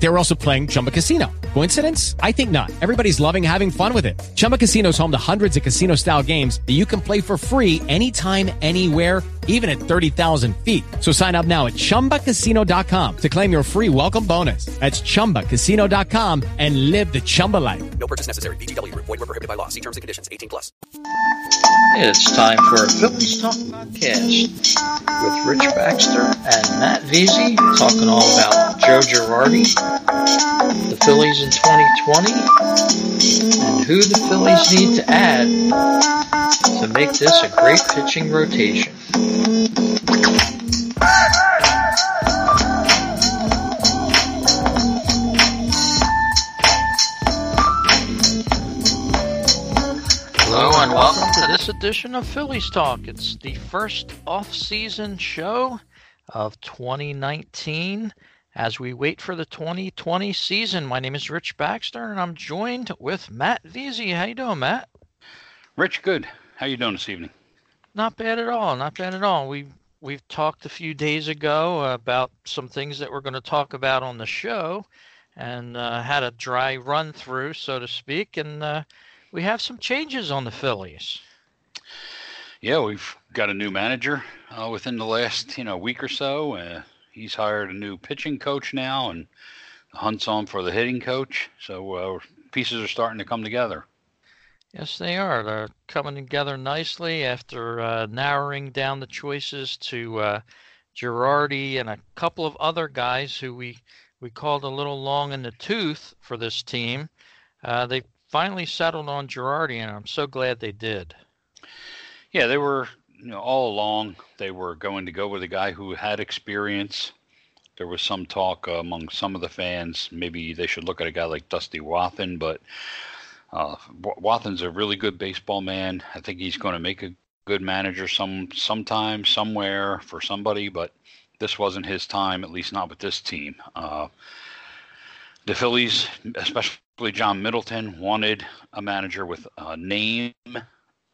They were also playing Chumba Casino. Coincidence? I think not. Everybody's loving having fun with it. Chumba Casino is home to hundreds of casino style games that you can play for free anytime, anywhere, even at 30,000 feet. So sign up now at chumbacasino.com to claim your free welcome bonus. That's chumbacasino.com and live the Chumba life. No purchase necessary. VGW Group. Void were prohibited by law. See terms and conditions. 18 plus. It's time for a Phillies Talk podcast with Rich Baxter and Matt Veasey talking all about Joe Girardi, the Phillies in 2020, and who the Phillies need to add to make this a great pitching rotation. Hello and welcome to this edition of Phillies Talk. It's the first off-season show of 2019 as we wait for the 2020 season. My name is Rich Baxter and I'm joined with Matt Veasey. How you doing, Matt? Rich, good. How you doing this evening? Not bad at all. Not bad at all. We we've talked a few days ago about some things that we're going to talk about on the show, and uh, had a dry run through, so to speak, and uh, we have some changes on the Phillies. Yeah, we've got a new manager uh, within the last you know week or so. He's hired a new pitching coach now, and hunt's on for the hitting coach. So uh, pieces are starting to come together. Yes, they are. They're coming together nicely after uh, narrowing down the choices to uh, Girardi and a couple of other guys who we, we called a little long in the tooth for this team. Uh, they finally settled on Girardi, and I'm so glad they did. Yeah, they were you know all along they were going to go with a guy who had experience. There was some talk among some of the fans maybe they should look at a guy like Dusty Wathan, but uh, Wathan's a really good baseball man. I think he's going to make a good manager some sometime somewhere for somebody, but this wasn't his time, at least not with this team. Uh, the Phillies, especially John Middleton, wanted a manager with a name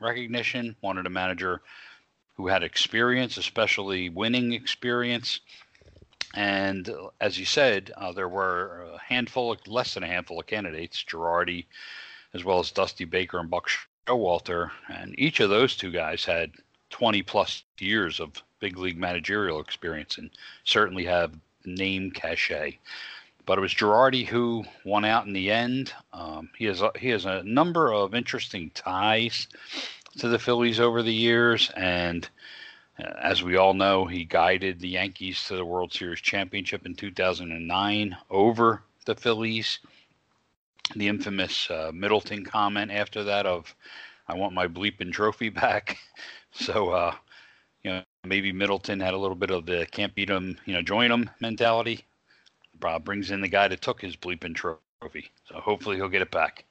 recognition, wanted a manager who had experience, especially winning experience. And as you said, uh, there were a handful, less than a handful of candidates, Girardi, as well as Dusty Baker and Buck Showalter. And each of those two guys had 20 plus years of big league managerial experience and certainly have name cachet. But it was Girardi who won out in the end. Um, he has a, he has a number of interesting ties to the Phillies over the years, and uh, as we all know, he guided the Yankees to the World Series championship in 2009 over the Phillies the infamous uh, Middleton comment after that of "I want my bleeping trophy back." so uh, you know maybe Middleton had a little bit of the can't beat him, you know, join him mentality. Bob brings in the guy that took his bleeping trophy, so hopefully he'll get it back.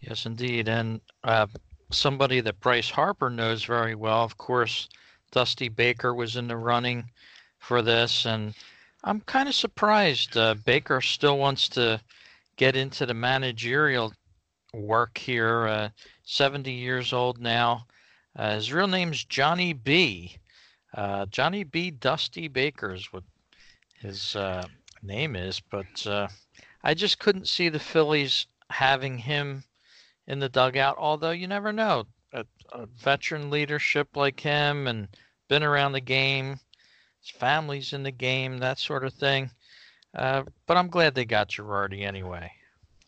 Yes, indeed, and uh, somebody that Bryce Harper knows very well, of course. Dusty Baker was in the running for this, and I'm kind of surprised uh, Baker still wants to get into the managerial work here. Uh, 70 years old now. Uh, his real name's Johnny B. Uh, Johnny B. Dusty Baker is what his uh, name is, but uh, I just couldn't see the Phillies having him in the dugout. Although you never know, a, a veteran leadership like him and been around the game, his family's in the game, that sort of thing. Uh, but I'm glad they got Girardi anyway.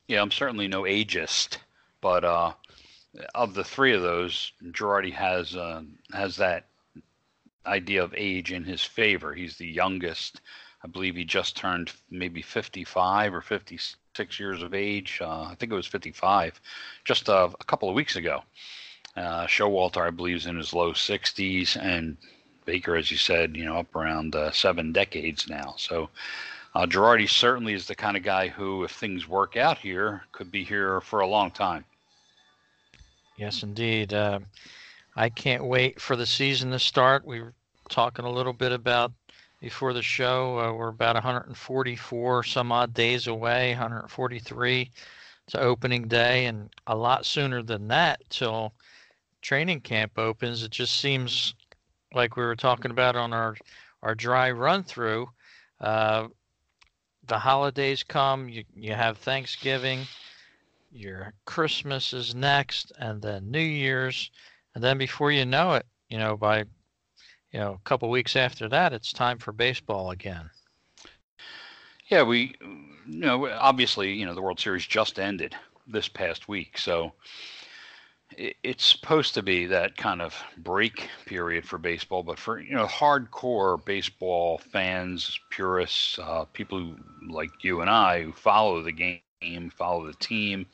Yeah, I'm certainly no ageist, but uh, of the three of those, Girardi has uh, has that idea of age in his favor. He's the youngest. I believe he just turned maybe 55 or 56 years of age. Uh, I think it was 55, just uh, a couple of weeks ago. Uh, Showalter, I believe, is in his low 60s, and Baker, as you said, you know, up around uh, seven decades now. So uh, Girardi certainly is the kind of guy who, if things work out here, could be here for a long time. Yes, indeed. Uh, I can't wait for the season to start. We were talking a little bit about before the show. Uh, we're about 144 some odd days away, 143 to opening day and a lot sooner than that till training camp opens. It just seems like we were talking about on our our dry run through. Uh, the holidays come, you you have Thanksgiving, your Christmas is next, and then New Year's, and then before you know it, you know by you know a couple weeks after that, it's time for baseball again. Yeah, we, you know, obviously, you know, the World Series just ended this past week, so it's supposed to be that kind of break period for baseball. But for you know, hardcore baseball fans, purists, uh, people who, like you and I who follow the game, follow the team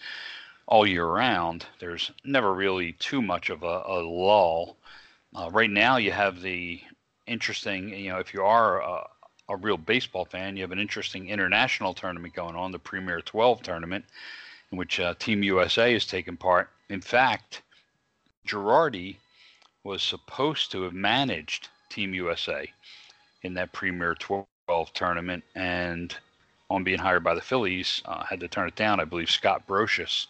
all year round, there's never really too much of a, a lull. Uh, right now, you have the interesting, you know, if you are a, a real baseball fan, you have an interesting international tournament going on, the Premier 12 tournament, in which uh, Team USA is taking part. In fact, Girardi was supposed to have managed Team USA in that Premier 12 tournament, and on being hired by the Phillies, uh, had to turn it down. I believe Scott Brosius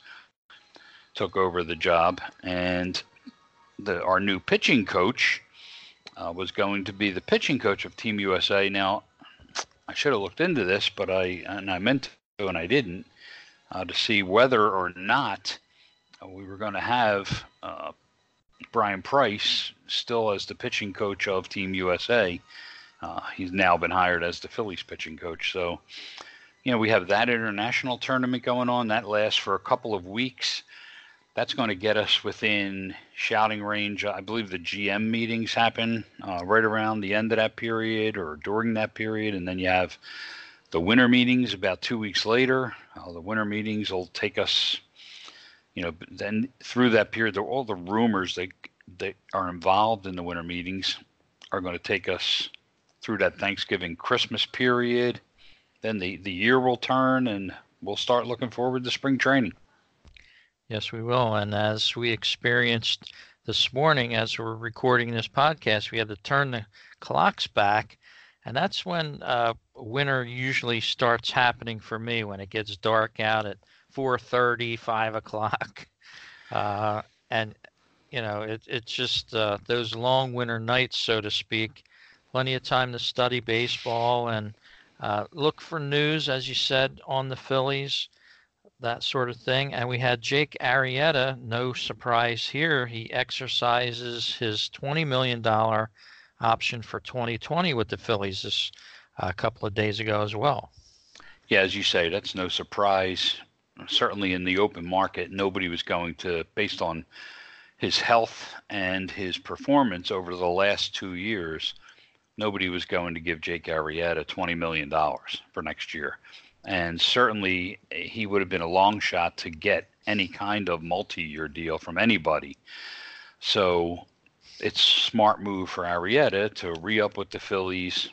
took over the job, and the our new pitching coach uh, was going to be the pitching coach of Team USA. Now, I should have looked into this, but I and I meant to, and I didn't, uh, to see whether or not uh, we were going to have uh, Bryan Price still as the pitching coach of Team USA. Uh, he's now been hired as the Phillies pitching coach. So, you know, we have that international tournament going on. That lasts for a couple of weeks that's going to get us within shouting range. I believe the GM meetings happen uh, right around the end of that period or during that period, and then you have the winter meetings about two weeks later. Uh, the winter meetings will take us, you know, then through that period, all the rumors that that are involved in the winter meetings are going to take us through that Thanksgiving Christmas period. Then the the year will turn, and we'll start looking forward to spring training. Yes, we will. And as we experienced this morning, as we're recording this podcast, we had to turn the clocks back. And that's when uh, winter usually starts happening for me when it gets dark out at 4:30, 5 o'clock. Uh, and, you know, it, it's just uh, those long winter nights, so to speak. Plenty of time to study baseball and uh, look for news, as you said, on the Phillies that sort of thing. And we had Jake Arrieta, no surprise here. He exercises his $20 million option for 2020 with the Phillies this a uh, couple of days ago as well. Yeah, as you say, that's no surprise. Certainly in the open market, nobody was going to, based on his health and his performance over the last two years, nobody was going to give Jake Arrieta $20 million for next year and certainly he would have been a long shot to get any kind of multi-year deal from anybody. So it's smart move for Arrieta to re-up with the Phillies,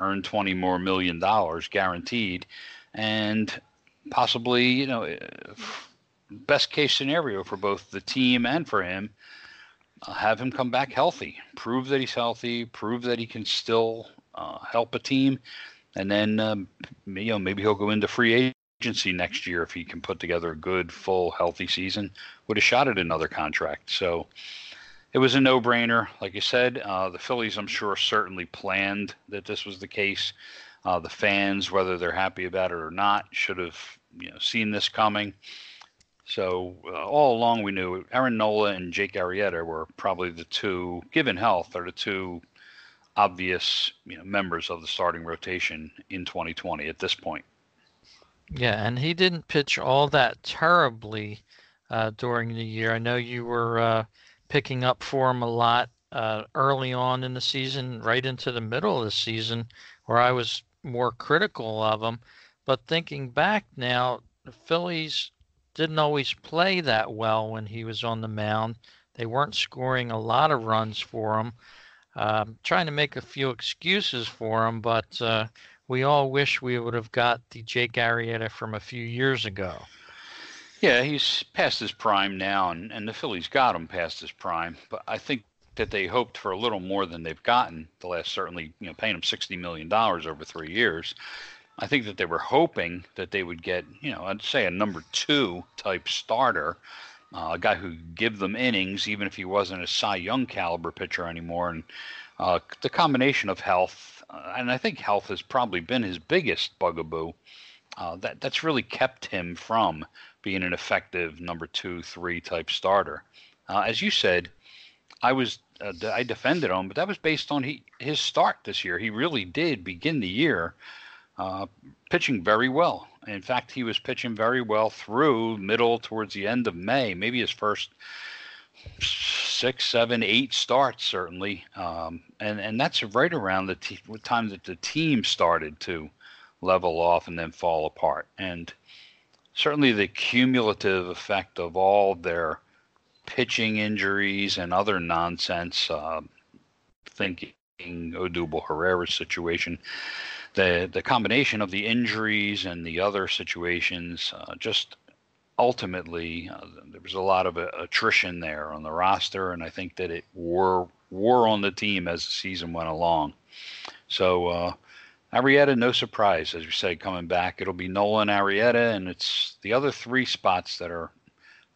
earn 20 more million dollars guaranteed, and possibly, you know, best case scenario for both the team and for him, uh, have him come back healthy, prove that he's healthy, prove that he can still uh, help a team and then um, you know maybe he'll go into free agency next year if he can put together a good, full, healthy season with a shot at another contract. So it was a no-brainer. Like you said, uh, the Phillies, I'm sure, certainly planned that this was the case. Uh, the fans, whether they're happy about it or not, should have you know seen this coming. So uh, all along, we knew Aaron Nola and Jake Arrieta were probably the two, given health, are the two obvious you know, members of the starting rotation in 2020 at this point. Yeah, and he didn't pitch all that terribly uh, during the year. I know you were uh, picking up for him a lot uh, early on in the season, right into the middle of the season, where I was more critical of him. But thinking back now, the Phillies didn't always play that well when he was on the mound. They weren't scoring a lot of runs for him. Um, trying to make a few excuses for him, but uh, we all wish we would have got the Jake Arrieta from a few years ago. Yeah, he's past his prime now, and, and the Phillies got him past his prime. But I think that they hoped for a little more than they've gotten the last certainly, you know, paying him sixty million dollars over three years. I think that they were hoping that they would get, you know, I'd say a number two type starter, uh, a guy who give them innings, even if he wasn't a Cy Young caliber pitcher anymore. And uh, the combination of health, uh, and I think health has probably been his biggest bugaboo. Uh, that that's really kept him from being an effective number two, three type starter. Uh, as you said, I was uh, I defended him, but that was based on he, his start this year. He really did begin the year uh, pitching very well. In fact, he was pitching very well through middle towards the end of May, maybe his first six, seven, eight starts certainly, um, and and that's right around the t- time that the team started to level off and then fall apart. And certainly the cumulative effect of all their pitching injuries and other nonsense, uh, thinking Odubel Herrera's situation, the the combination of the injuries and the other situations uh, just ultimately uh, there was a lot of uh, attrition there on the roster, and I think that it wore wore on the team as the season went along. So uh, Arrieta, no surprise, as we said, coming back. It'll be Nolan Arrieta, and it's the other three spots that are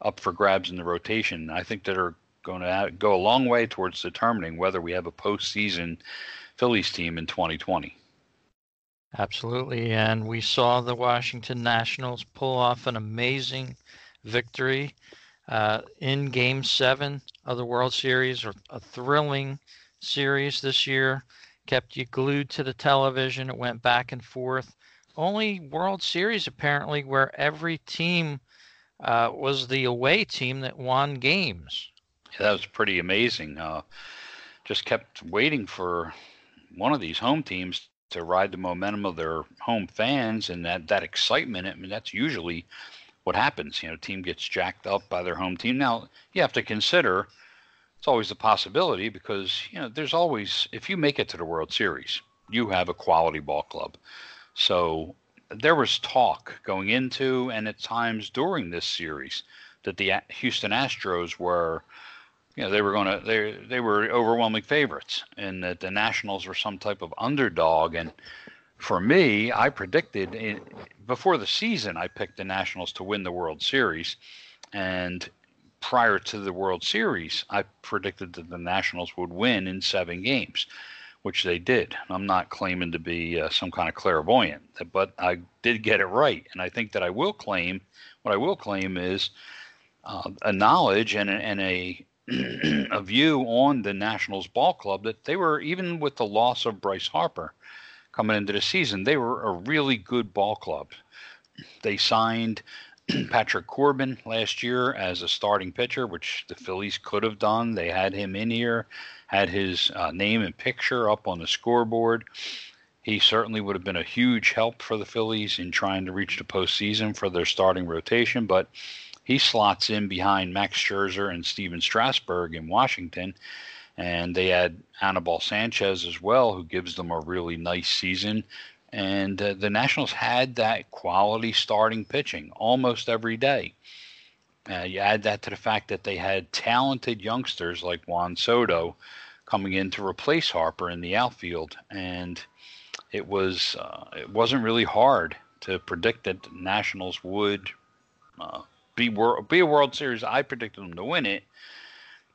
up for grabs in the rotation. I think that are going to go a long way towards determining whether we have a postseason Phillies team in 2020. Absolutely. And we saw the Washington Nationals pull off an amazing victory uh, in game seven of the World Series, a thrilling series this year. Kept you glued to the television. It went back and forth. Only World Series, apparently, where every team uh, was the away team that won games. Yeah, that was pretty amazing. Uh, just kept waiting for one of these home teams to ride the momentum of their home fans and that that excitement. I mean, that's usually what happens. You know, team gets jacked up by their home team. Now you have to consider it's always a possibility because you know there's always if you make it to the World Series, you have a quality ball club. So there was talk going into and at times during this series that the Houston Astros were you know they were going to they they were overwhelming favorites and that the Nationals were some type of underdog. And for me I predicted in, before the season I picked the Nationals to win the World Series. And prior to the World Series I predicted that the Nationals would win in 7 games which they did. I'm not claiming to be uh, some kind of clairvoyant, but I did get it right. And I think that I will claim what I will claim is uh, a knowledge and and a a view on the Nationals ball club that they were even with the loss of Bryce Harper coming into the season, they were a really good ball club. They signed Patrick Corbin last year as a starting pitcher, which the Phillies could have done. They had him in here, had his uh, name and picture up on the scoreboard. He certainly would have been a huge help for the Phillies in trying to reach the postseason for their starting rotation, but he slots in behind Max Scherzer and Stephen Strasburg in Washington. And they had Anibal Sanchez as well, who gives them a really nice season. And uh, the Nationals had that quality starting pitching almost every day. Uh, you add that to the fact that they had talented youngsters like Juan Soto coming in to replace Harper in the outfield, and it was uh, it wasn't really hard to predict that the Nationals would uh, be be a World Series. I predicted them to win it.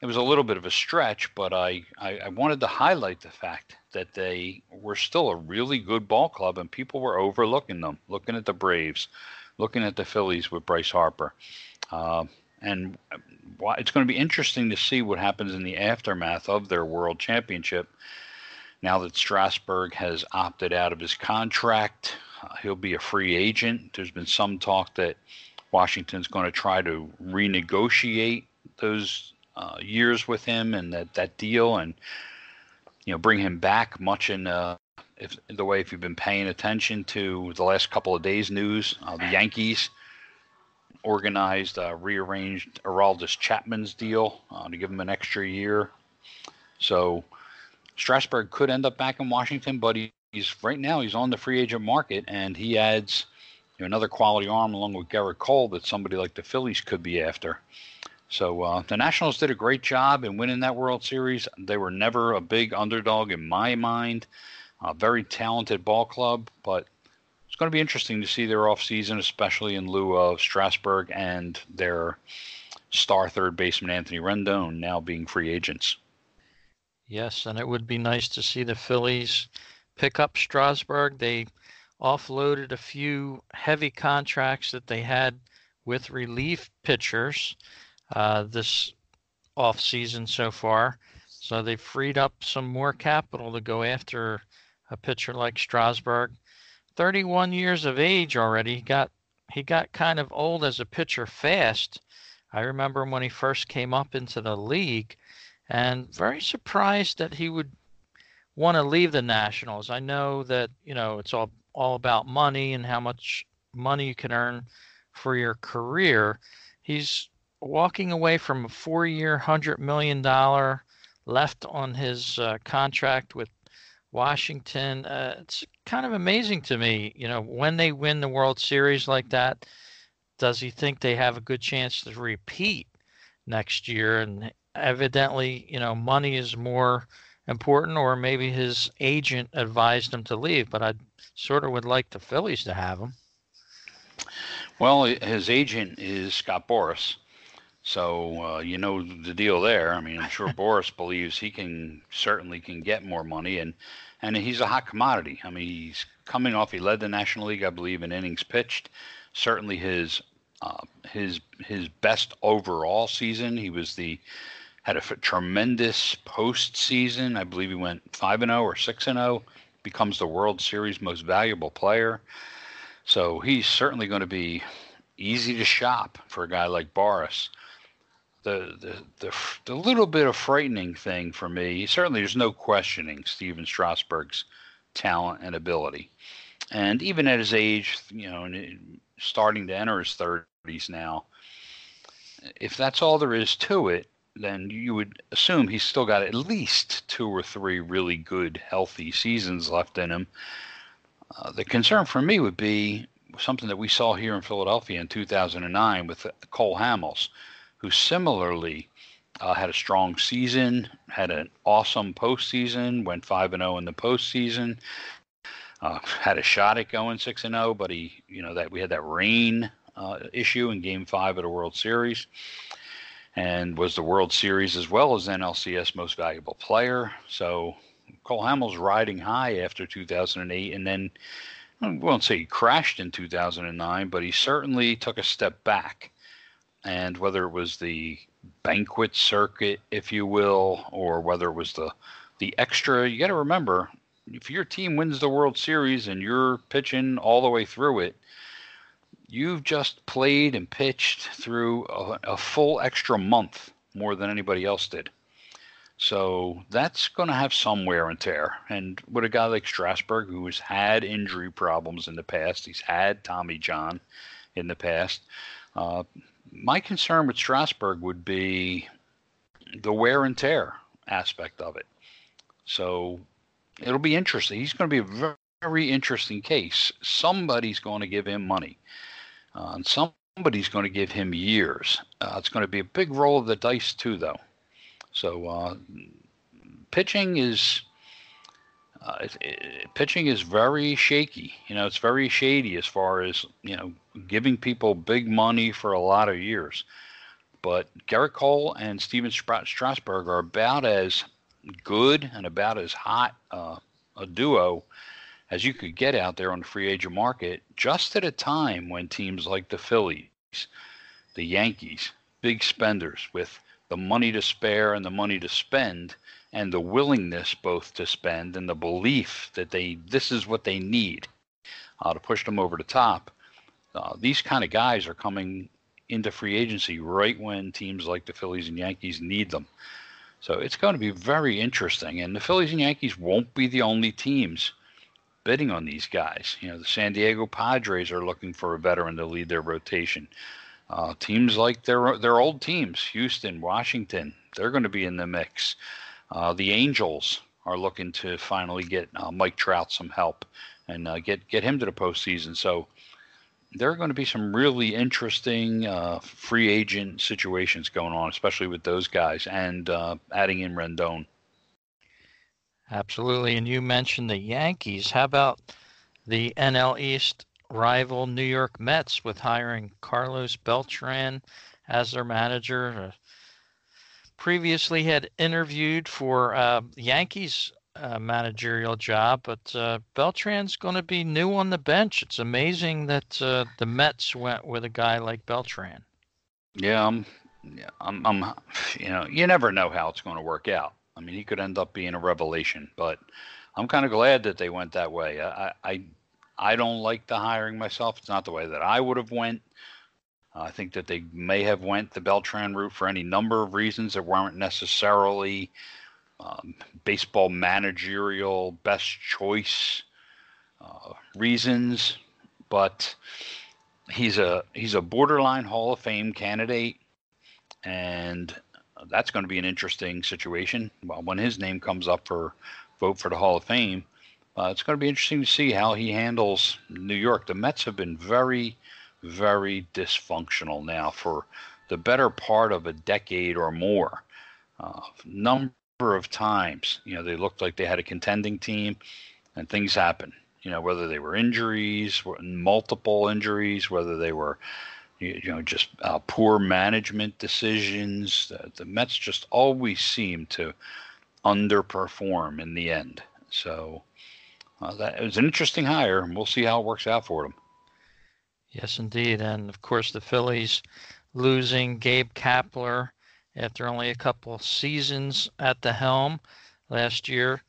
It was a little bit of a stretch, but I, I, I wanted to highlight the fact that they were still a really good ball club, and people were overlooking them, looking at the Braves, looking at the Phillies with Bryce Harper. Uh, and it's going to be interesting to see what happens in the aftermath of their World Championship. Now that Strasburg has opted out of his contract, uh, he'll be a free agent. There's been some talk that Washington's going to try to renegotiate those uh, years with him and that, that deal and you know bring him back much in uh, if, the way if you've been paying attention to the last couple of days news uh, the Yankees organized uh, rearranged Aroldis Chapman's deal uh, to give him an extra year. So Strasburg could end up back in Washington but he, he's right now he's on the free agent market and he adds you know, another quality arm along with Gerrit Cole that somebody like the Phillies could be after. So uh, the Nationals did a great job in winning that World Series. They were never a big underdog in my mind. A very talented ball club, but it's going to be interesting to see their offseason, especially in lieu of Strasburg and their star third baseman Anthony Rendon now being free agents. Yes, and it would be nice to see the Phillies pick up Strasburg. They offloaded a few heavy contracts that they had with relief pitchers uh, this off season so far. So they freed up some more capital to go after a pitcher like Strasburg. 31 years of age already. He got he got kind of old as a pitcher fast. I remember when he first came up into the league and very surprised that he would want to leave the Nationals. I know that, you know, it's all all about money and how much money you can earn for your career. He's walking away from a four-year, hundred million dollar left on his uh, contract with Washington. Uh, it's kind of amazing to me, you know, when they win the World Series like that, does he think they have a good chance to repeat next year? And evidently, you know, money is more important, or maybe his agent advised him to leave. But I sort of would like the Phillies to have him. Well, his agent is Scott Boras. So uh, you know the deal there. I mean, I'm sure Boras believes he can certainly can get more money, and and he's a hot commodity. I mean, he's coming off. He led the National League, I believe, in innings pitched. Certainly his uh, his his best overall season. He was the had a tremendous postseason. I believe he went five and zero or six and zero. Becomes the World Series most valuable player. So he's certainly going to be easy to shop for a guy like Boras the, the the the little bit of frightening thing for me. Certainly, there's no questioning Stephen Strasburg's talent and ability, and even at his age, you know, uh, starting to enter his 30s now. If that's all there is to it, then you would assume he's still got at least two or three really good, healthy seasons left in him. Uh, the concern for me would be something that we saw here in Philadelphia in 2009 with Cole Hamels who similarly uh, had a strong season, had an awesome postseason, went five and zero oh in the postseason. Uh, had a shot at going six and zero, oh, but he, you know, that we had that rain uh, issue in Game Five of the World Series, and was the World Series as well as NLCS Most Valuable Player. So Cole Hamels riding high after 2008, and then I won't say he crashed in 2009, but he certainly took a step back and whether it was the banquet circuit, if you will, or whether it was the the extra, you got to remember if your team wins the World Series and you're pitching all the way through it, you've just played and pitched through a, a full extra month more than anybody else did. So that's going to have some wear and tear. And with a guy like Strasburg, who has had injury problems in the past, he's had Tommy John in the past. Uh, my concern with Strasburg would be the wear and tear aspect of it. So it'll be interesting. He's going to be a very, very interesting case. Somebody's going to give him money, uh, and somebody's going to give him years. Uh, it's going to be a big roll of the dice too, though. So uh, pitching is uh, it, it, pitching is very shaky. You know, it's very shady as far as you know giving people big money for a lot of years. But Gerrit Cole and Stephen Strasburg are about as good and about as hot uh, a duo as you could get out there on the free agent market. Just at a time when teams like the Phillies, the Yankees, big spenders with the money to spare and the money to spend and the willingness both to spend and the belief that they this is what they need uh, to push them over the top. Uh, these kind of guys are coming into free agency right when teams like the Phillies and Yankees need them. So it's going to be very interesting. And the Phillies and Yankees won't be the only teams bidding on these guys. You know, the San Diego Padres are looking for a veteran to lead their rotation. Uh, teams like their their old teams, Houston, Washington, they're going to be in the mix. Uh, the Angels are looking to finally get uh, Mike Trout some help and uh, get get him to the postseason. So there are going to be some really interesting uh, free agent situations going on, especially with those guys and uh, adding in Rendon. Absolutely, and you mentioned the Yankees. How about the NL East rival New York Mets with hiring Carlos Beltran as their manager. Uh, previously had interviewed for uh, Yankees uh, managerial job, but uh, Beltran's going to be new on the bench. It's amazing that uh, the Mets went with a guy like Beltran. Yeah, I'm, yeah, I'm, I'm, you know, you never know how it's going to work out. I mean, he could end up being a revelation, but I'm kind of glad that they went that way. I, I, I don't like the hiring myself. It's not the way that I would have went. I think that they may have went the Beltran route for any number of reasons that weren't necessarily um, baseball managerial best choice uh, reasons, but he's a he's a borderline Hall of Fame candidate, and that's going to be an interesting situation. Well, when his name comes up for vote for the Hall of Fame, uh, it's going to be interesting to see how he handles New York. The Mets have been very very dysfunctional now for the better part of a decade or more. Uh, number of times, you know, they looked like they had a contending team, and things happen. You know, whether they were injuries, multiple injuries, whether they were, you know, just uh, poor management decisions. The, the Mets just always seem to underperform in the end. So uh, that was an interesting hire, and we'll see how it works out for them. Yes, indeed. And of course, the Phillies losing Gabe Kapler after only a couple seasons at the helm last year.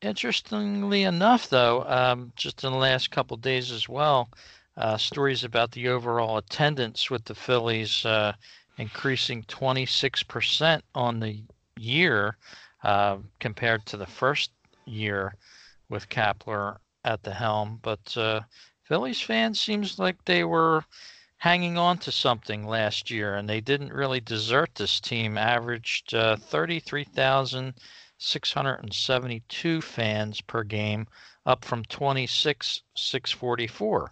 Interestingly enough, though, um, just in the last couple days as well, uh, stories about the overall attendance with the Phillies uh, increasing 26% on the year uh, compared to the first year with Kapler at the helm. But uh, Phillies fans seems like they were hanging on to something last year, and they didn't really desert this team. Averaged uh, 33,672 fans per game, up from 26,644.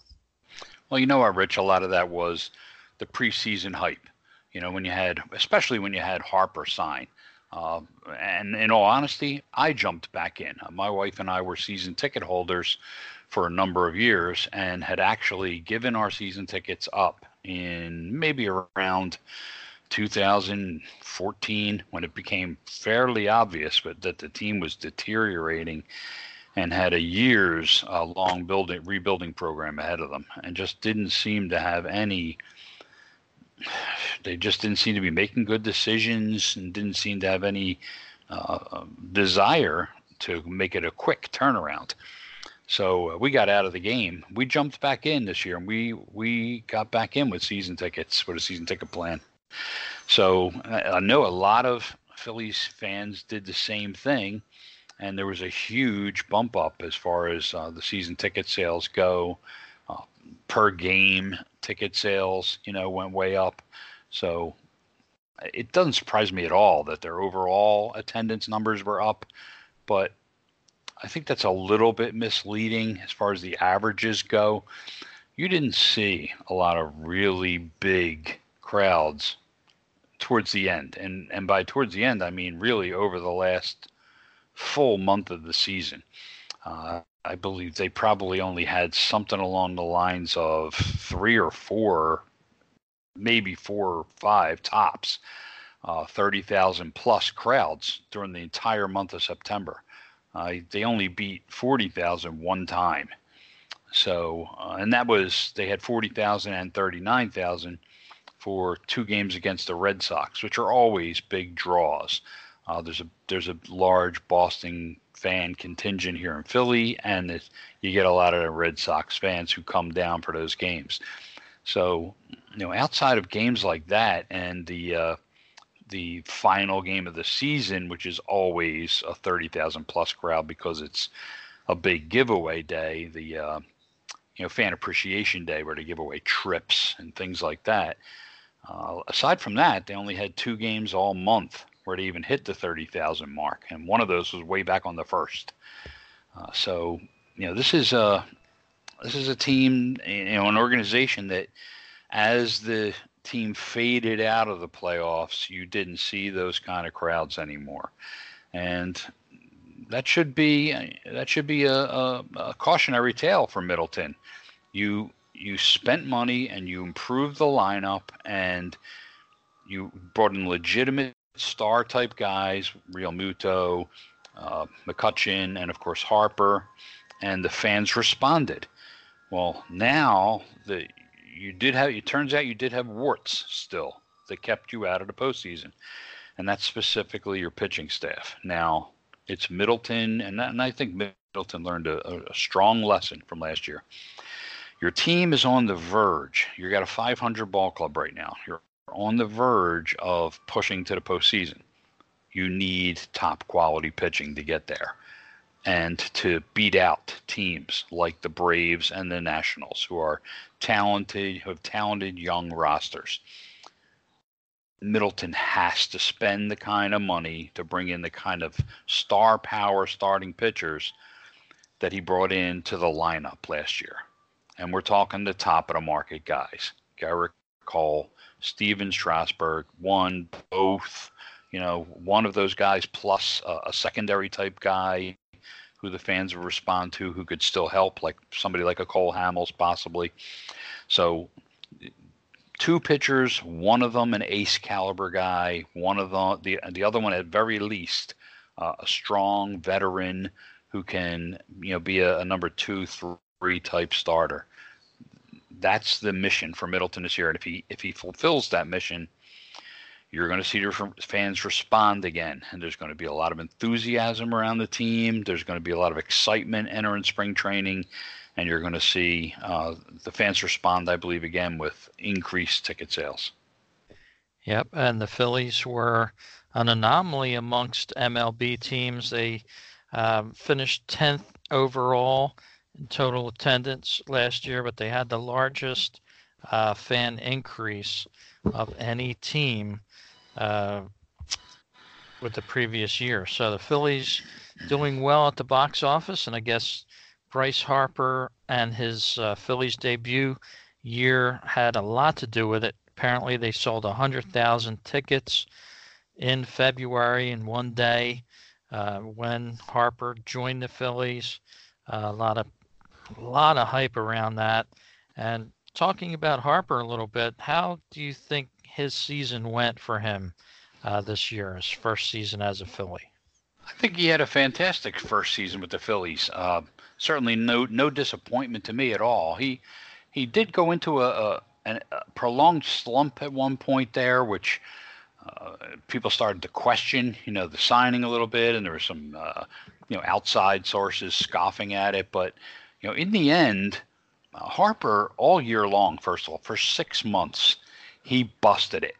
Well, you know what, Rich? A lot of that was the preseason hype. You know, when you had, especially when you had Harper sign. Uh, and in all honesty, I jumped back in. Uh, my wife and I were season ticket holders for a number of years and had actually given our season tickets up in maybe around 2014 when it became fairly obvious but that the team was deteriorating and had a years uh, long building rebuilding program ahead of them and just didn't seem to have any they just didn't seem to be making good decisions and didn't seem to have any uh, desire to make it a quick turnaround. So uh, we got out of the game. We jumped back in this year, and we we got back in with season tickets with a season ticket plan. So I know a lot of Phillies fans did the same thing, and there was a huge bump up as far as uh, the season ticket sales go. Uh, per game ticket sales, you know, went way up. So it doesn't surprise me at all that their overall attendance numbers were up, but I think that's a little bit misleading as far as the averages go. You didn't see a lot of really big crowds towards the end. And and by towards the end, I mean really over the last full month of the season. Uh, I believe they probably only had something along the lines of three or four, maybe four or five tops, uh, 30,000 plus crowds during the entire month of September. Uh, they only beat 40,000 one time. So, uh, and that was, they had 40,000 and 39,000 for two games against the Red Sox, which are always big draws. Uh, there's a there's a large Boston fan contingent here in Philly, and you get a lot of the Red Sox fans who come down for those games. So, you know, outside of games like that, and the uh, the final game of the season, which is always a 30,000 plus crowd because it's a big giveaway day, the uh, you know fan appreciation day where they give away trips and things like that. Uh, aside from that, they only had two games all month where they even hit the 30,000 mark, and one of those was way back on the first. Uh, so you know this is a this is a team, you know, an organization that as the team faded out of the playoffs, you didn't see those kind of crowds anymore. And that should be that should be a, a, a cautionary tale for Middleton. You you spent money and you improved the lineup and you brought in legitimate star type guys, Realmuto, uh, McCutchen, and of course Harper, and the fans responded. Well, now the you did have. It turns out you did have warts still that kept you out of the postseason, and that's specifically your pitching staff. Now it's Middleton, and, and I think Middleton learned a, a strong lesson from last year. Your team is on the verge. You've got a 500 ball club right now. You're on the verge of pushing to the postseason. You need top quality pitching to get there and to beat out teams like the Braves and the Nationals, who are talented, who have talented young rosters. Middleton has to spend the kind of money to bring in the kind of star power starting pitchers that he brought into the lineup last year. And we're talking the top of the market guys. Gerrit Cole, Stephen Strasburg, one, both, you know, one of those guys plus a, a secondary type guy who the fans will respond to who could still help, like somebody like a Cole Hamels possibly. So two pitchers, one of them an ace caliber guy, one of them the the other one at very least uh, a strong veteran who can you know be a, a number two, three type starter. That's the mission for Middleton this year, and if he if he fulfills that mission, you're going to see your fans respond again, and there's going to be a lot of enthusiasm around the team. There's going to be a lot of excitement entering spring training, and you're going to see uh, the fans respond, I believe, again with increased ticket sales. Yep, and the Phillies were an anomaly amongst MLB teams. They um, finished 10th overall in total attendance last year, but they had the largest uh, fan increase of any team uh, with the previous year. So the Phillies doing well at the box office, and I guess Bryce Harper and his uh, Phillies debut year had a lot to do with it. Apparently, they sold 100,000 tickets in February in one day uh, when Harper joined the Phillies. Uh, a lot of a lot of hype around that. And talking about Harper a little bit, how do you think his season went for him uh, this year, his first season as a Philly? I think he had a fantastic first season with the Phillies. Uh, certainly, no no disappointment to me at all. He he did go into a, a, a prolonged slump at one point there, which uh, people started to question, you know, the signing a little bit, and there were some uh, you know outside sources scoffing at it. But you know, in the end, uh, Harper all year long, first of all, for six months, he busted it.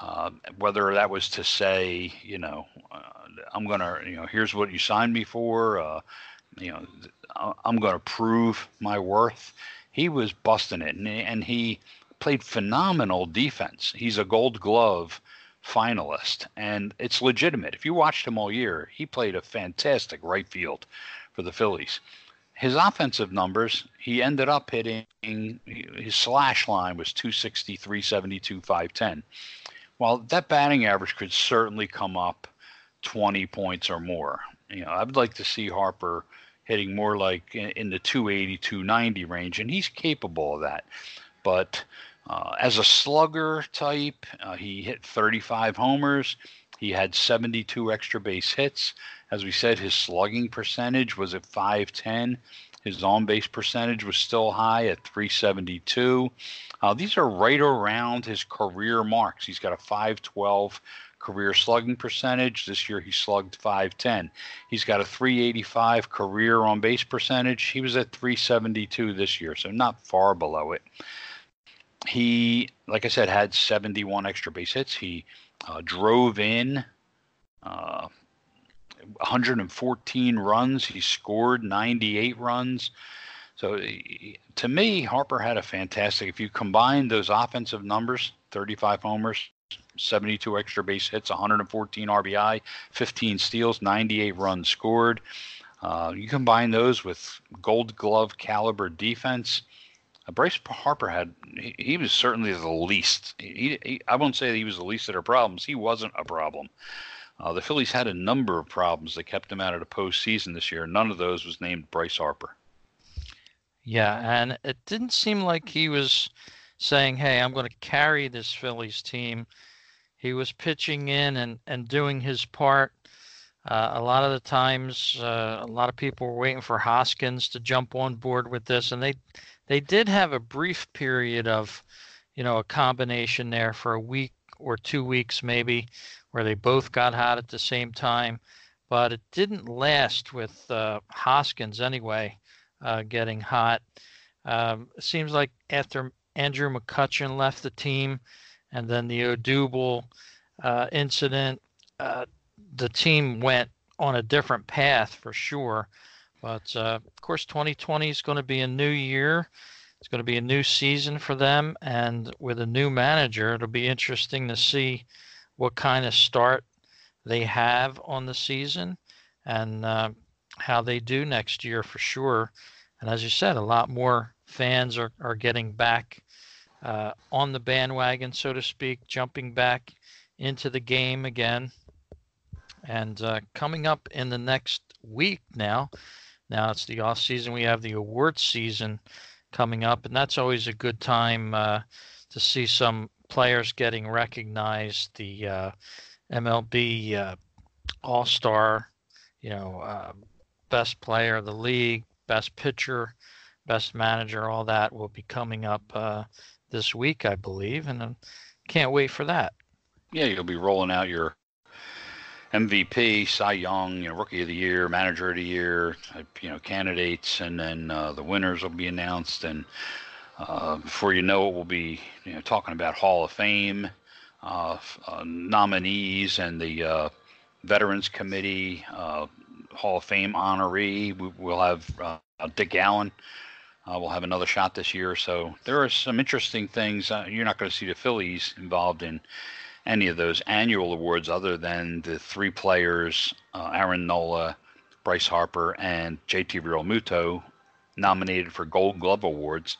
Uh, whether that was to say, you know, uh, I'm gonna, you know, here's what you signed me for. Uh, you know, I'm gonna prove my worth. He was busting it, and, and he played phenomenal defense. He's a Gold Glove finalist, and it's legitimate. If you watched him all year, he played a fantastic right field for the Phillies his offensive numbers, he ended up hitting his slash line was 260, 372, 510. Well, that batting average could certainly come up 20 points or more. You know, I'd like to see Harper hitting more like in, the 280, 290 range, and he's capable of that. But uh, as a slugger type, uh, he hit 35 homers. He had 72 extra base hits. As we said, his slugging percentage was at 510. His on base percentage was still high at 372. Uh, these are right around his career marks. He's got a 512 career slugging percentage. This year he slugged 510. He's got a 385 career on base percentage. He was at 372 this year, so not far below it. He, like I said, had 71 extra base hits. He uh, drove in uh, 114 runs. He scored 98 runs. So to me, Harper had a fantastic. If you combine those offensive numbers 35 homers, 72 extra base hits, 114 RBI, 15 steals, 98 runs scored. Uh, you combine those with gold glove caliber defense. Uh, Bryce Harper had, he, he, was certainly the least. He, he, I won't say that he was the least of their problems. He wasn't a problem. Uh, the Phillies had a number of problems that kept them out of the postseason this year. None of those was named Bryce Harper. Yeah, and it didn't seem like he was saying, "Hey, I'm going to carry this Phillies team." He was pitching in and and doing his part. Uh, a lot of the times, uh, a lot of people were waiting for Hoskins to jump on board with this, and they they did have a brief period of, you know, a combination there for a week or two weeks maybe, where they both got hot at the same time, but it didn't last with uh, Hoskins anyway, uh, getting hot. Um, it seems like after Andrew McCutchen left the team, and then the Odubel uh, incident, uh, the team went on a different path for sure. But uh, of course, 2020 is going to be a new year. It's going to be a new season for them, and with a new manager, it'll be interesting to see what kind of start they have on the season and uh, how they do next year for sure. And as you said, a lot more fans are, are getting back uh, on the bandwagon, so to speak, jumping back into the game again. And uh, coming up in the next week now, now it's the off season. We have the awards season coming up, and that's always a good time uh, to see some players getting recognized. The uh, MLB uh, All Star, you know, uh, best player of the league, best pitcher, best manager, all that will be coming up uh, this week, I believe, and I can't wait for that. Yeah, you'll be rolling out your MVP, Cy Young, you know, Rookie of the Year, Manager of the Year, you know, candidates, and then uh, the winners will be announced. And uh, before you know it, we'll be you know, talking about Hall of Fame uh, uh nominees and the uh, Veterans Committee Hall of Fame honoree. We, will have Dick Allen. we'll have another shot this year. So there are some interesting things. you're not going to see the Phillies involved in any of those annual awards other than the three players, uh, Aaron Nola, Bryce Harper, and JT Realmuto, nominated for Gold Glove awards.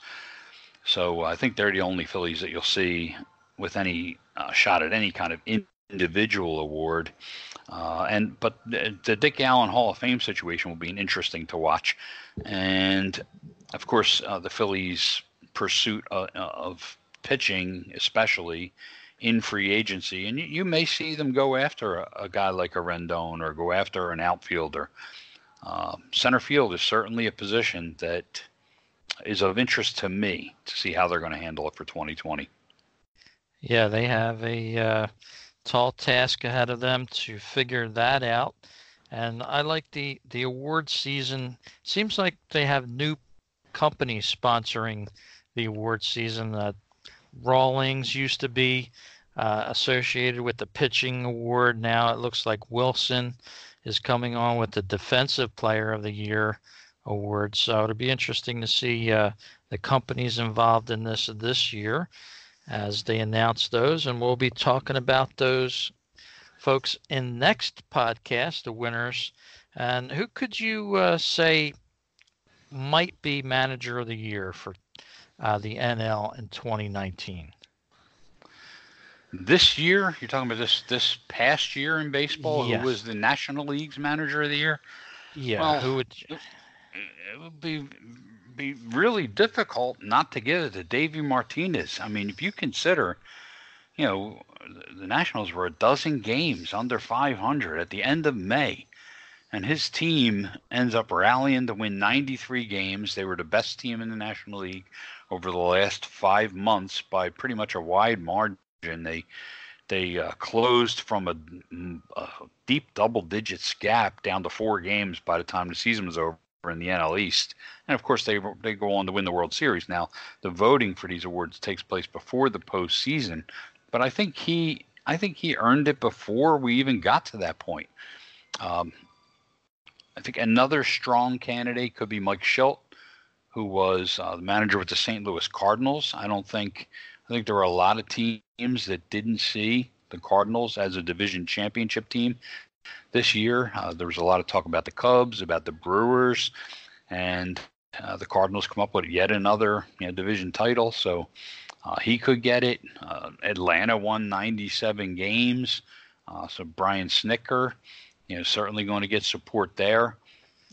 So I think they're the only Phillies that you'll see with any uh, shot at any kind of individual award. Uh, and but the, the, Dick Allen Hall of Fame situation will be interesting to watch, and of course uh, the Phillies' pursuit of, uh, of pitching, especially in free agency, and you, you may see them go after a, a, guy like a Rendon or go after an outfielder. Uh, center field is certainly a position that is of interest to me to see how they're going to handle it for 2020. Yeah, they have a uh, tall task ahead of them to figure that out. And I like the the award season. Seems like they have new companies sponsoring the award season. That Rawlings used to be uh, associated with the pitching award. Now it looks like Wilson is coming on with the Defensive Player of the Year award. So it'll be interesting to see uh, the companies involved in this this year as they announce those, and we'll be talking about those folks in next podcast, the winners. And who could you uh, say might be manager of the year for uh, the NL in 2019? This year, you're talking about this this past year in baseball. Yes. Who was the National League's Manager of the Year? Yeah. Well, who would? It would be be really difficult not to give it to Davey Martinez. I mean, if you consider, you know, the Nationals were a dozen games under 500 at the end of May, and his team ends up rallying to win 93 games. They were the best team in the National League over the last five months by pretty much a wide margin. They they uh, closed from a, a, deep double digits gap down to four games by the time the season was over in the NL East. And of course, they they go on to win the World Series. Now, the voting for these awards takes place before the postseason, but I think he I think he earned it before we even got to that point. Um, I think another strong candidate could be Mike Shildt, who was uh, the manager with the St. Louis Cardinals. I don't think I think there were a lot of teams that didn't see the Cardinals as a division championship team this year. Uh, there was a lot of talk about the Cubs, about the Brewers, and uh, the Cardinals come up with yet another you know, division title. So uh, he could get it. Uh, Atlanta won 97 games. Uh, so Brian Snitker, you know, certainly going to get support there.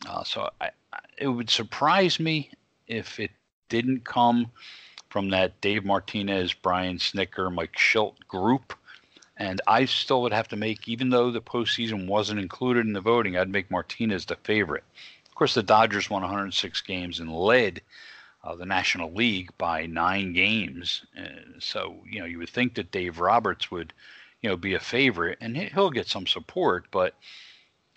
Uh, so I, it would surprise me if it didn't come from that Dave Martinez, Brian Snitker, Mike Shildt group. And I still would have to make, even though the postseason wasn't included in the voting, I'd make Martinez the favorite. Of course, the Dodgers won 106 games and led uh, the National League by nine games. Uh, so, you know, you would think that Dave Roberts would, you know, be a favorite and he'll get some support. But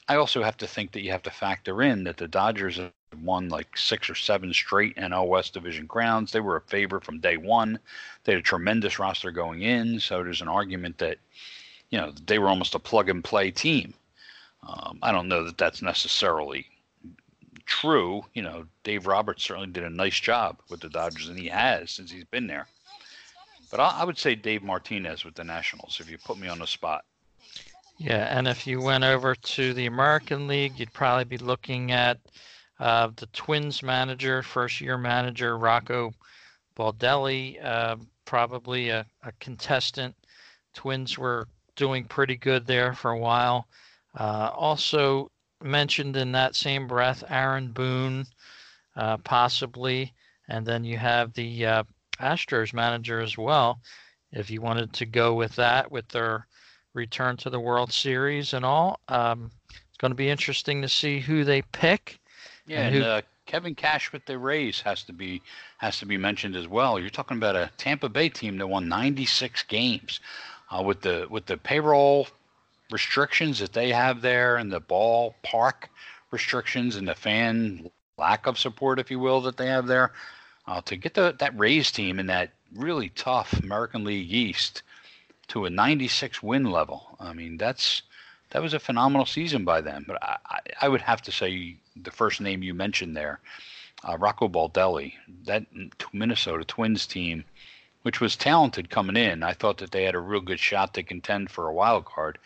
I also have to think that you have to factor in that the Dodgers won like six or seven straight NL West Division crowns. They were a favorite from day one. They had a tremendous roster going in. So there's an argument that, you know, they were almost a plug and play team. Um, I don't know that that's necessarily true, you know, Dave Roberts certainly did a nice job with the Dodgers, and he has since he's been there. But I, I would say Dave Martinez with the Nationals if you put me on the spot. Yeah, and if you went over to the American League, you'd probably be looking at uh, the Twins manager, first year manager, Rocco Baldelli, uh, probably a, a, contestant. Twins were doing pretty good there for a while. Uh, also, mentioned in that same breath Aaron Boone, uh, possibly, and then you have the uh, Astros manager as well. If you wanted to go with that, with their return to the World Series and all, um, it's going to be interesting to see who they pick. Yeah, and, who... uh, Kevin Cash with the Rays has to be has to be mentioned as well. You're talking about a Tampa Bay team that won 96 games. Uh, with the with the payroll restrictions that they have there and the ballpark restrictions and the fan lack of support, if you will, that they have there, uh, to get the, that Rays team in that really tough American League East to a 96 win level. I mean, that's that was a phenomenal season by them. But I, I, I would have to say the first name you mentioned there, uh, Rocco Baldelli, that Minnesota Twins team, which was talented coming in. I thought that they had a real good shot to contend for a wild card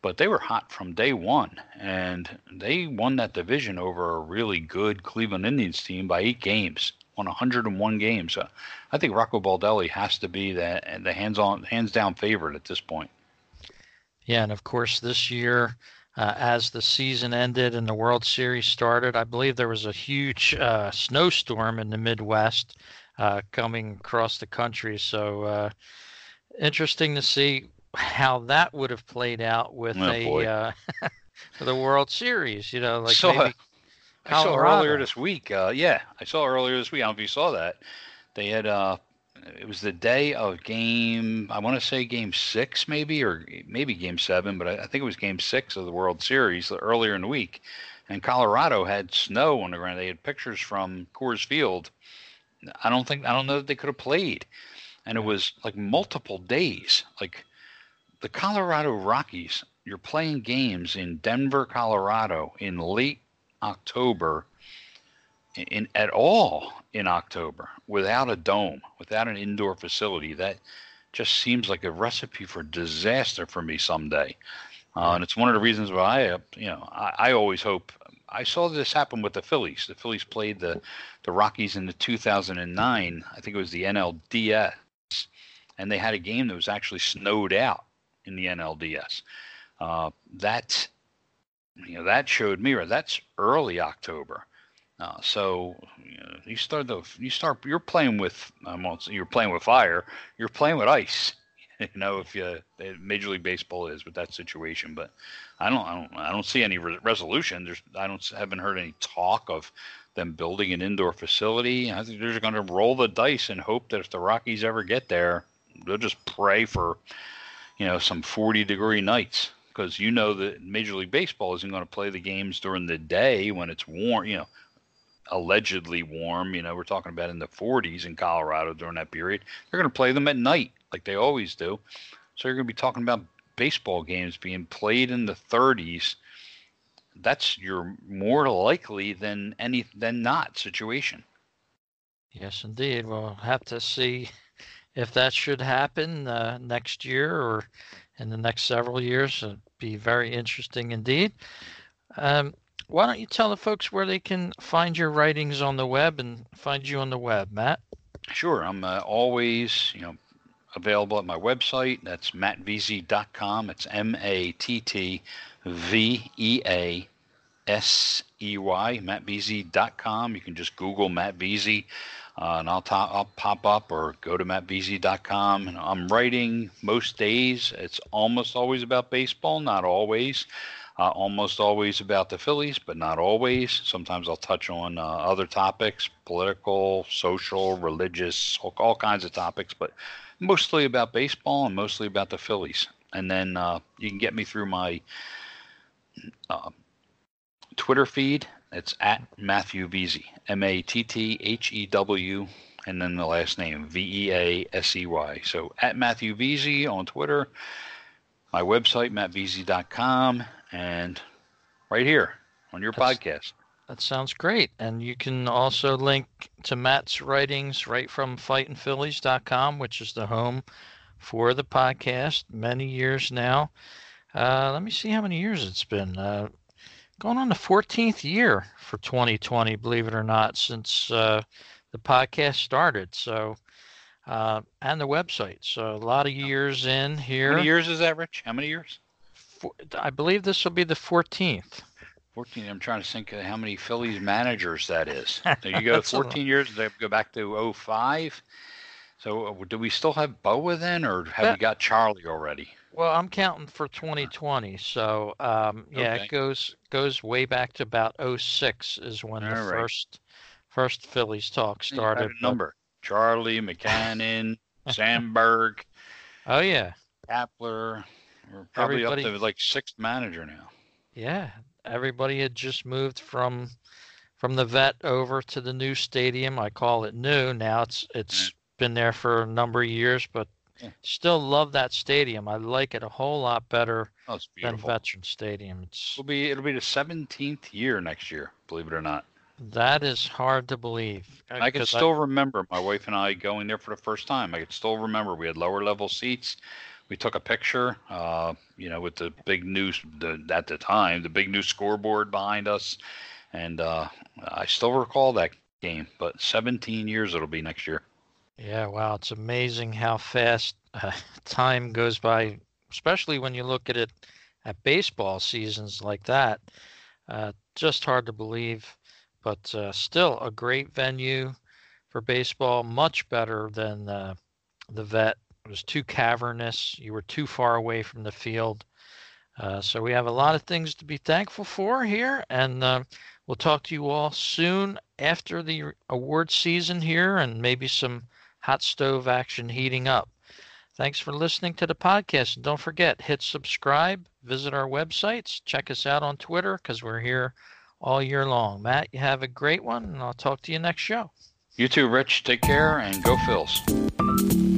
but they were hot from day one, and they won that division over a really good Cleveland Indians team by eight games, won 101 games. Uh, I think Rocco Baldelli has to be the the hands on hands down favorite at this point. Yeah, and of course this year. Uh, as the season ended and the World Series started, I believe there was a huge uh, snowstorm in the Midwest uh, coming across the country. So uh, interesting to see how that would have played out with oh, a uh, the World Series. You know, like saw, maybe I saw earlier this week. Uh, yeah, I saw earlier this week. I don't know if you saw that. They had uh, it was the day of game. I want to say game six, maybe or maybe game seven, but I, I think it was game six of the World Series uh, earlier in the week. And Colorado had snow on the ground. They had pictures from Coors Field. I don't think I don't know that they could have played, and it was like multiple days, like the Colorado Rockies, you're playing games in Denver, Colorado in late October in at all in October without a dome, without an indoor facility. That just seems like a recipe for disaster for me someday. Uh, and it's one of the reasons why I, you know, I, I always hope. I saw this happen with the Phillies. The Phillies played the the Rockies in the 2009. I think it was the NLDS, and they had a game that was actually snowed out in the NLDS. Uh, that you know that showed me or that's early October. Uh, so you, know, you start the you start you're playing with um, you're playing with fire. You're playing with ice. You know if you Major League Baseball is with that situation, but I don't I don't I don't see any re- resolution. There's I don't haven't heard any talk of them building an indoor facility. I think they're just going to roll the dice and hope that if the Rockies ever get there, they'll just pray for you know, some 40 degree nights because you know that Major League Baseball isn't going to play the games during the day when it's warm, you know, allegedly warm. You know, we're talking about in the 40s in Colorado during that period. They're going to play them at night like they always do. So you're going to be talking about baseball games being played in the 30s. That's your more likely than any than not situation. Yes, indeed. We'll have to see if that should happen uh, next year or in the next several years, it'd be very interesting indeed. Um, why don't you tell the folks where they can find your writings on the web and find you on the web, Matt? Sure. I'm uh, always, you know, available at my website. That's mattveasey.com. It's M A T T V E A S E Y, mattveasey.com. You can just Google Matt uh, and I'll, I'll pop up or go to mattveasey.com. And I'm writing most days. It's almost always about baseball, not always. Uh, almost always about the Phillies, but not always. Sometimes I'll touch on uh, other topics political, social, religious, all, all, kinds of topics, but mostly about baseball and mostly about the Phillies. And then uh, you can get me through my uh, Twitter feed. It's at Matthew Veasey, M A T T H E W, and then the last name, V E A S E Y. So at Matthew Veasey on Twitter, my website, mattveasey.com, and right here on your That's, podcast. That sounds great. And you can also link to Matt's writings right from fightingphillies.com, which is the home for the podcast, many years now. Uh, let me see how many years it's been. Uh, going on the 14th year for 2020, believe it or not, since uh, the podcast started. So, uh, and the website. So, a lot of years in here. How many years is that, Rich? How many years? I believe this will be the 14th. 14. I'm trying to think of how many Phillies managers that is. There you go. 14 years. They go back to 05. So, uh, do we still have Bowa then, or have that, we got Charlie already? Well, I'm counting for 2020, so um, yeah, okay. it goes goes way back to about 06 is when All the right. first first Phillies talk started. number: Charlie, Mackanin, Sandberg. Oh yeah, Kapler. We're probably Everybody, up to like sixth manager now. Yeah, everybody had just moved from from the vet over to the new stadium. I call it new now. It's it's been there for a number of years, but yeah. Still love that stadium. I like it a whole lot better oh, than Veteran Stadium. It's it'll be it'll be the seventeenth year next year. Believe it or not. That is hard to believe. I can still I, remember my wife and I going there for the first time. I can still remember we had lower level seats. We took a picture, uh, you know, with the big news the, at the time, the big new scoreboard behind us, and uh, I still recall that game. But 17 years it'll be next year. Yeah, wow, it's amazing how fast uh, time goes by, especially when you look at it at baseball seasons like that. Uh, just hard to believe, but uh, still a great venue for baseball, much better than uh, the vet. It was too cavernous. You were too far away from the field. Uh, so we have a lot of things to be thankful for here, and uh, we'll talk to you all soon after the award season here, and maybe some hot stove action heating up. Thanks for listening to the podcast. And don't forget, hit subscribe, visit our websites, check us out on Twitter because we're here all year long. Matt, you have a great one, and I'll talk to you next show. You too, Rich. Take care and go Phils.